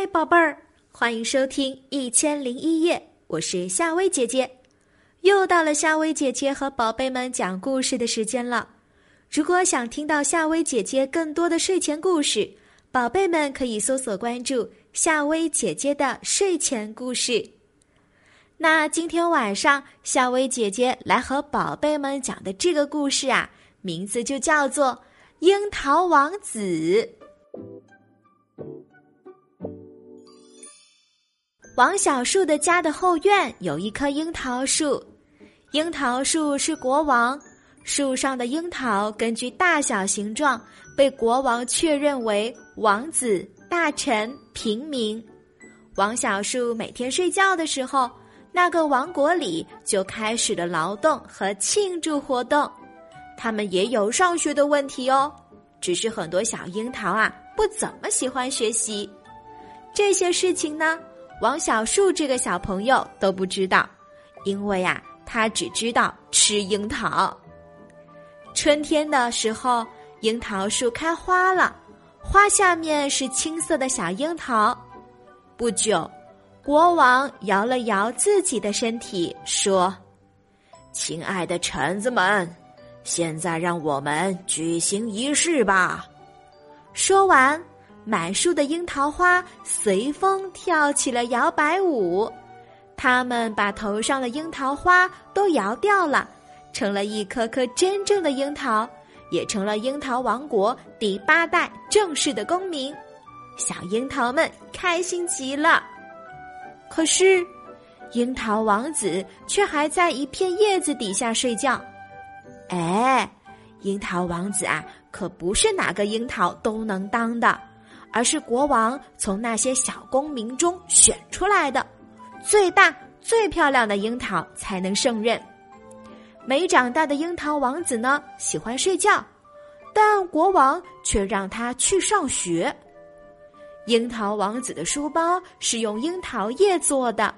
嗨，宝贝儿，欢迎收听《一千零一夜》，我是夏薇姐姐。又到了夏薇姐姐和宝贝们讲故事的时间了。如果想听到夏薇姐姐更多的睡前故事，宝贝们可以搜索关注夏薇姐姐的睡前故事。那今天晚上，夏薇姐姐来和宝贝们讲的这个故事啊，名字就叫做《樱桃王子》。王小树的家的后院有一棵樱桃树，樱桃树是国王，树上的樱桃根据大小形状被国王确认为王子、大臣、平民。王小树每天睡觉的时候，那个王国里就开始了劳动和庆祝活动。他们也有上学的问题哦，只是很多小樱桃啊不怎么喜欢学习。这些事情呢？王小树这个小朋友都不知道，因为呀，他只知道吃樱桃。春天的时候，樱桃树开花了，花下面是青色的小樱桃。不久，国王摇了摇自己的身体，说：“亲爱的臣子们，现在让我们举行仪式吧。”说完。满树的樱桃花随风跳起了摇摆舞，他们把头上的樱桃花都摇掉了，成了一颗颗真正的樱桃，也成了樱桃王国第八代正式的公民。小樱桃们开心极了。可是，樱桃王子却还在一片叶子底下睡觉。哎，樱桃王子啊，可不是哪个樱桃都能当的。而是国王从那些小公民中选出来的，最大最漂亮的樱桃才能胜任。没长大的樱桃王子呢，喜欢睡觉，但国王却让他去上学。樱桃王子的书包是用樱桃叶做的，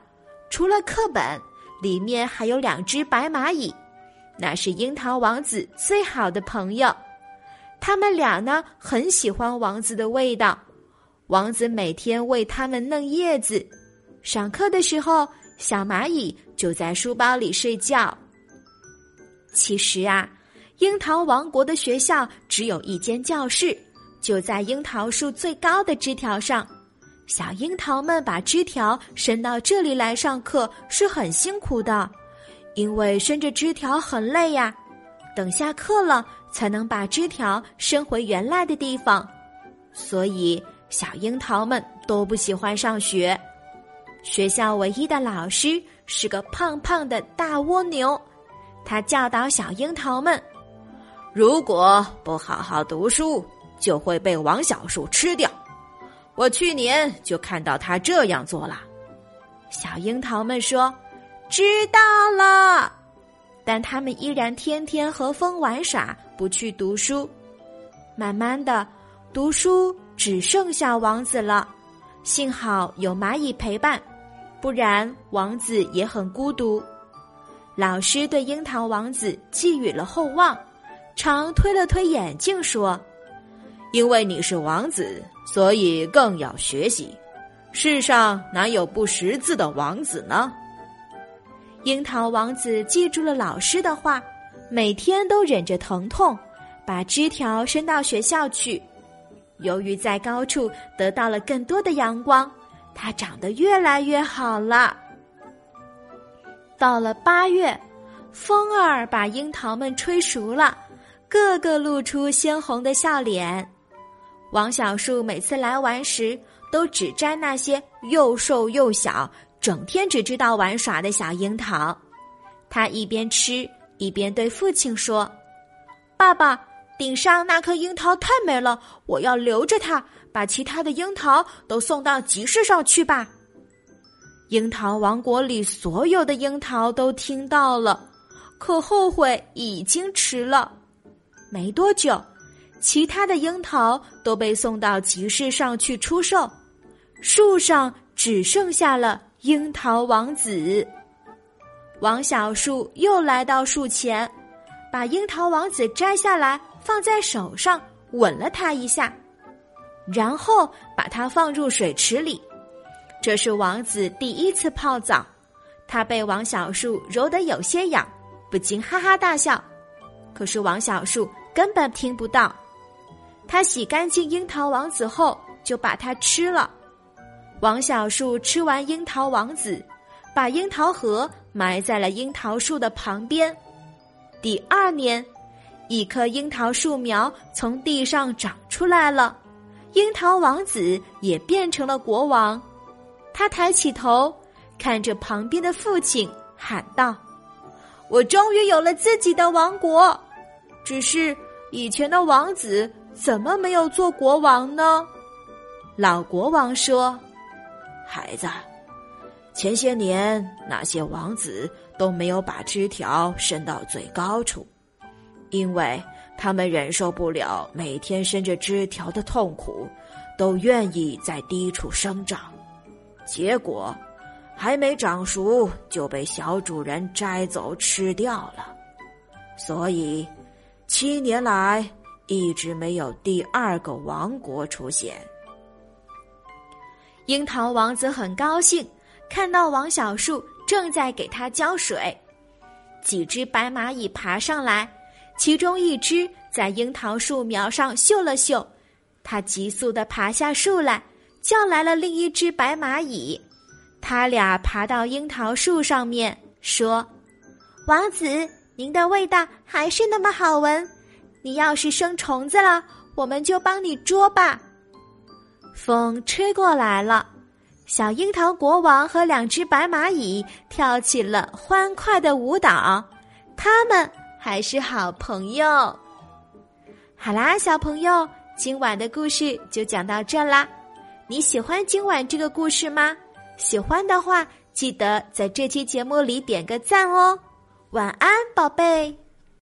除了课本，里面还有两只白蚂蚁，那是樱桃王子最好的朋友。他们俩呢，很喜欢王子的味道。王子每天为他们弄叶子。上课的时候，小蚂蚁就在书包里睡觉。其实啊，樱桃王国的学校只有一间教室，就在樱桃树最高的枝条上。小樱桃们把枝条伸到这里来上课是很辛苦的，因为伸着枝条很累呀。等下课了。才能把枝条伸回原来的地方，所以小樱桃们都不喜欢上学。学校唯一的老师是个胖胖的大蜗牛，他教导小樱桃们：如果不好好读书，就会被王小树吃掉。我去年就看到他这样做了。小樱桃们说：“知道了。”但他们依然天天和风玩耍。不去读书，慢慢的，读书只剩下王子了。幸好有蚂蚁陪伴，不然王子也很孤独。老师对樱桃王子寄予了厚望，常推了推眼镜说：“因为你是王子，所以更要学习。世上哪有不识字的王子呢？”樱桃王子记住了老师的话。每天都忍着疼痛，把枝条伸到学校去。由于在高处得到了更多的阳光，它长得越来越好了。到了八月，风儿把樱桃们吹熟了，个个露出鲜红的笑脸。王小树每次来玩时，都只摘那些又瘦又小、整天只知道玩耍的小樱桃。他一边吃。一边对父亲说：“爸爸，顶上那颗樱桃太美了，我要留着它，把其他的樱桃都送到集市上去吧。”樱桃王国里所有的樱桃都听到了，可后悔已经迟了。没多久，其他的樱桃都被送到集市上去出售，树上只剩下了樱桃王子。王小树又来到树前，把樱桃王子摘下来，放在手上，吻了他一下，然后把它放入水池里，这是王子第一次泡澡，他被王小树揉得有些痒，不禁哈哈大笑。可是王小树根本听不到。他洗干净樱桃王子后，就把它吃了。王小树吃完樱桃王子，把樱桃核埋在了樱桃树的旁边。第二年，一棵樱桃树苗从地上长出来了，樱桃王子也变成了国王。他抬起头，看着旁边的父亲，喊道：“我终于有了自己的王国。只是以前的王子怎么没有做国王呢？”老国王说：“孩子，前些年那些王子都没有把枝条伸到最高处，因为他们忍受不了每天伸着枝条的痛苦，都愿意在低处生长。”结果，还没长熟就被小主人摘走吃掉了，所以七年来一直没有第二个王国出现。樱桃王子很高兴，看到王小树正在给他浇水，几只白蚂蚁爬上来，其中一只在樱桃树苗上嗅了嗅，它急速的爬下树来。叫来了另一只白蚂蚁，他俩爬到樱桃树上面，说：“王子，您的味道还是那么好闻。你要是生虫子了，我们就帮你捉吧。”风吹过来了，小樱桃国王和两只白蚂蚁跳起了欢快的舞蹈，他们还是好朋友。好啦，小朋友，今晚的故事就讲到这啦。你喜欢今晚这个故事吗？喜欢的话，记得在这期节目里点个赞哦。晚安，宝贝。